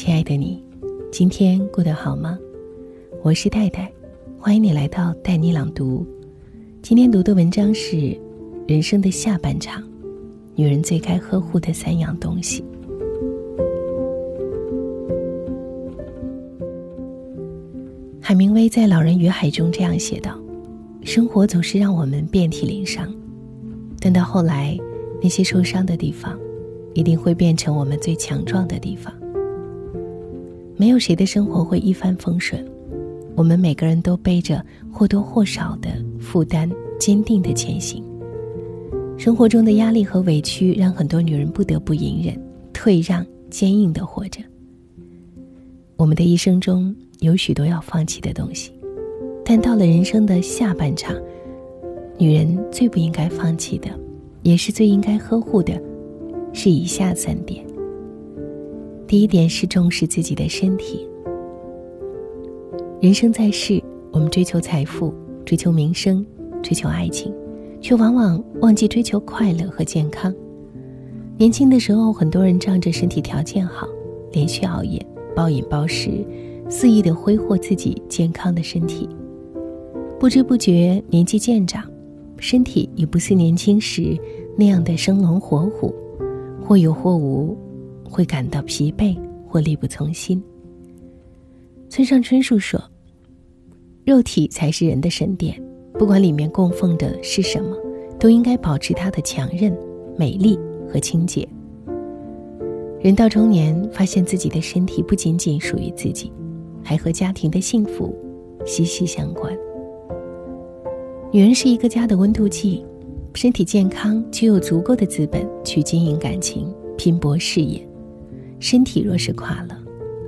亲爱的你，今天过得好吗？我是戴戴，欢迎你来到带你朗读。今天读的文章是《人生的下半场》，女人最该呵护的三样东西。海明威在《老人与海》中这样写道：“生活总是让我们遍体鳞伤，但到后来，那些受伤的地方，一定会变成我们最强壮的地方。”没有谁的生活会一帆风顺，我们每个人都背着或多或少的负担，坚定的前行。生活中的压力和委屈，让很多女人不得不隐忍、退让、坚硬的活着。我们的一生中有许多要放弃的东西，但到了人生的下半场，女人最不应该放弃的，也是最应该呵护的，是以下三点。第一点是重视自己的身体。人生在世，我们追求财富、追求名声、追求爱情，却往往忘记追求快乐和健康。年轻的时候，很多人仗着身体条件好，连续熬夜、暴饮暴食，肆意的挥霍自己健康的身体。不知不觉，年纪渐长，身体已不似年轻时那样的生龙活虎，或有或无。会感到疲惫或力不从心。村上春树说：“肉体才是人的神殿，不管里面供奉的是什么，都应该保持它的强韧、美丽和清洁。”人到中年，发现自己的身体不仅仅属于自己，还和家庭的幸福息息相关。女人是一个家的温度计，身体健康就有足够的资本去经营感情、拼搏事业。身体若是垮了，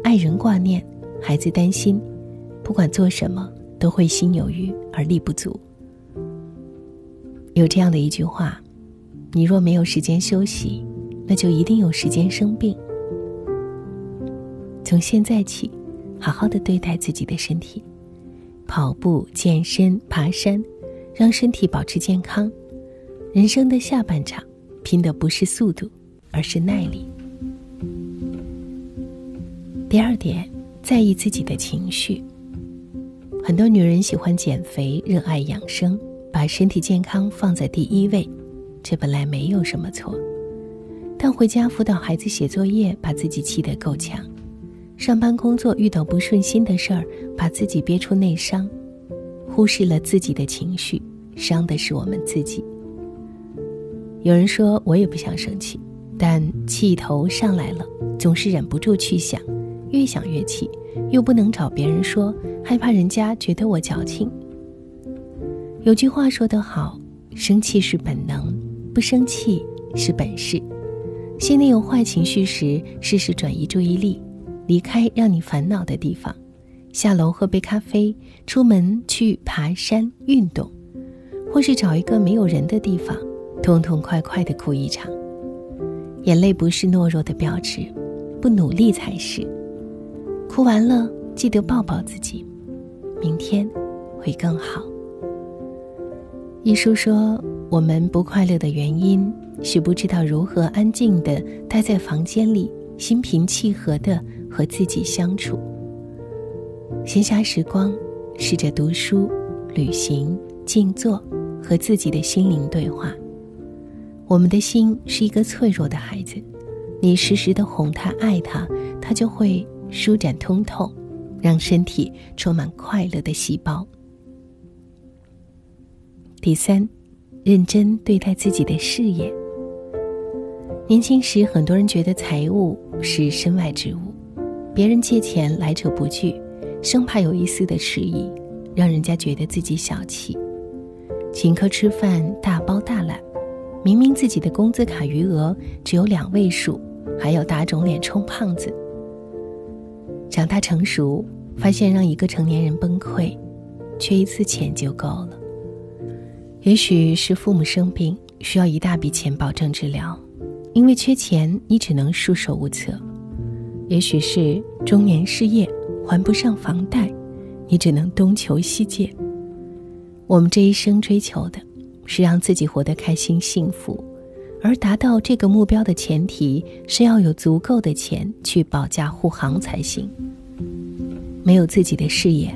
爱人挂念，孩子担心，不管做什么都会心有余而力不足。有这样的一句话：“你若没有时间休息，那就一定有时间生病。”从现在起，好好的对待自己的身体，跑步、健身、爬山，让身体保持健康。人生的下半场，拼的不是速度，而是耐力。第二点，在意自己的情绪。很多女人喜欢减肥，热爱养生，把身体健康放在第一位，这本来没有什么错。但回家辅导孩子写作业，把自己气得够呛；上班工作遇到不顺心的事儿，把自己憋出内伤，忽视了自己的情绪，伤的是我们自己。有人说我也不想生气，但气头上来了，总是忍不住去想。越想越气，又不能找别人说，害怕人家觉得我矫情。有句话说得好：“生气是本能，不生气是本事。”心里有坏情绪时，试试转移注意力，离开让你烦恼的地方，下楼喝杯咖啡，出门去爬山运动，或是找一个没有人的地方，痛痛快快的哭一场。眼泪不是懦弱的标志，不努力才是。哭完了，记得抱抱自己，明天会更好。一书说，我们不快乐的原因是不知道如何安静的待在房间里，心平气和的和自己相处。闲暇时光，试着读书、旅行、静坐，和自己的心灵对话。我们的心是一个脆弱的孩子，你时时的哄他、爱他，他就会。舒展通透，让身体充满快乐的细胞。第三，认真对待自己的事业。年轻时，很多人觉得财务是身外之物，别人借钱来者不拒，生怕有一丝的迟疑，让人家觉得自己小气。请客吃饭大包大揽，明明自己的工资卡余额只有两位数，还要打肿脸充胖子。长大成熟，发现让一个成年人崩溃，缺一次钱就够了。也许是父母生病，需要一大笔钱保证治疗，因为缺钱，你只能束手无策；也许是中年失业，还不上房贷，你只能东求西借。我们这一生追求的，是让自己活得开心幸福，而达到这个目标的前提是要有足够的钱去保驾护航才行。没有自己的事业，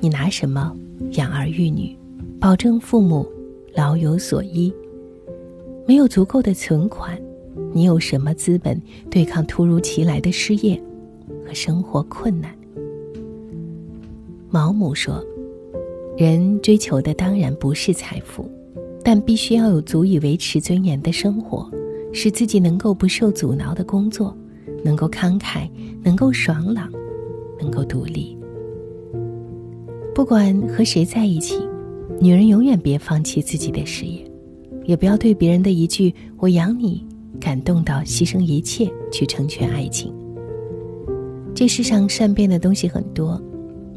你拿什么养儿育女，保证父母老有所依？没有足够的存款，你有什么资本对抗突如其来的失业和生活困难？毛姆说：“人追求的当然不是财富。”但必须要有足以维持尊严的生活，使自己能够不受阻挠的工作，能够慷慨，能够爽朗，能够独立。不管和谁在一起，女人永远别放弃自己的事业，也不要对别人的一句“我养你”感动到牺牲一切去成全爱情。这世上善变的东西很多，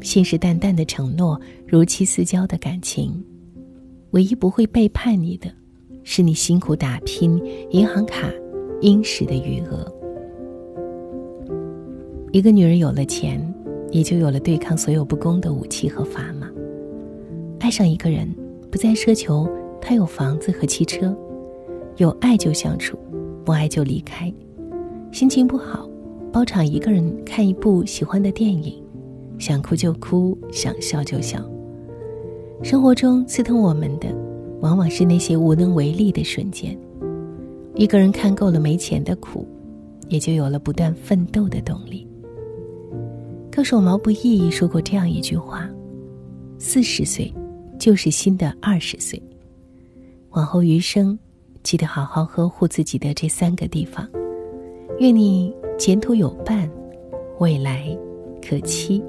信誓旦旦的承诺，如漆似胶的感情。唯一不会背叛你的，是你辛苦打拼、银行卡应时的余额。一个女人有了钱，也就有了对抗所有不公的武器和砝码。爱上一个人，不再奢求他有房子和汽车，有爱就相处，不爱就离开。心情不好，包场一个人看一部喜欢的电影，想哭就哭，想笑就笑。生活中刺痛我们的，往往是那些无能为力的瞬间。一个人看够了没钱的苦，也就有了不断奋斗的动力。歌手毛不易说过这样一句话：“四十岁，就是新的二十岁。往后余生，记得好好呵护自己的这三个地方。愿你前途有伴，未来可期。”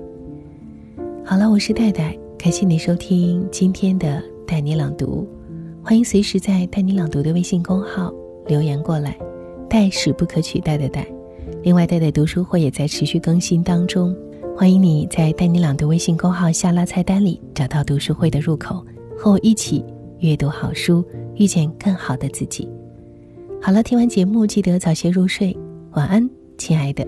好了，我是戴戴。感谢你收听今天的带你朗读，欢迎随时在带你朗读的微信公号留言过来。带是不可取代的带，另外带带读书会也在持续更新当中，欢迎你在带你朗读微信公号下拉菜单里找到读书会的入口，和我一起阅读好书，遇见更好的自己。好了，听完节目记得早些入睡，晚安，亲爱的。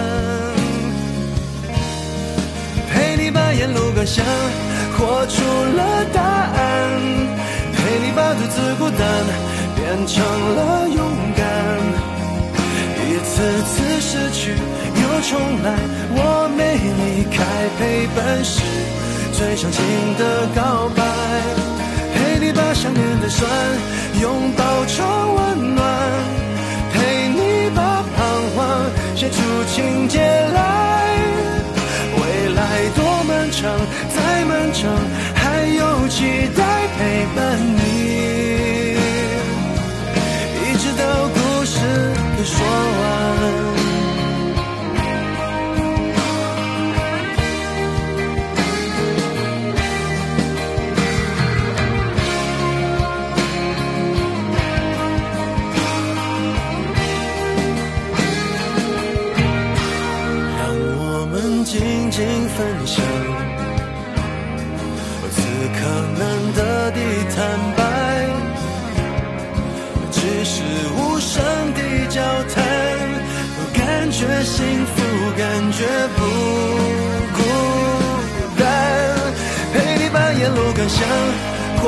沿路感想，活出了答案，陪你把独自孤单变成了勇敢。一次次失去又重来，我没离开，陪伴是最长情的告白。陪你把想念的酸拥抱成温暖，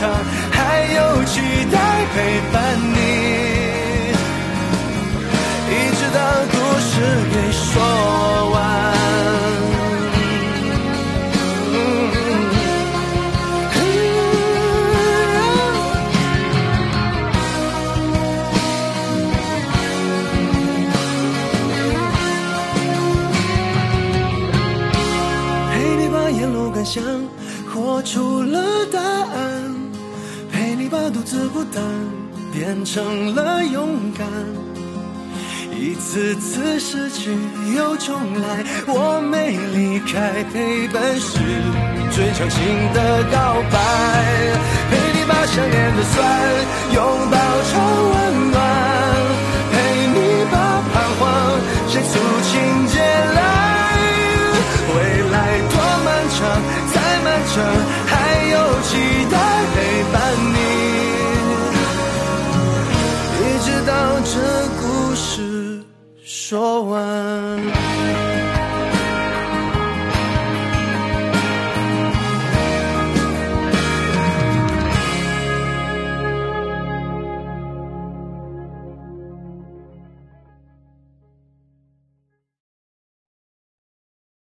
还有期待陪伴你。一直到故事给说完。陪你把沿路感想活出了答案。独自孤单变成了勇敢。一次次失去又重来，我没离开，陪伴是最长情的告白。陪你把想念的酸拥抱成温暖，陪你把彷徨写出情节来。未来多漫长，再漫长，事说完。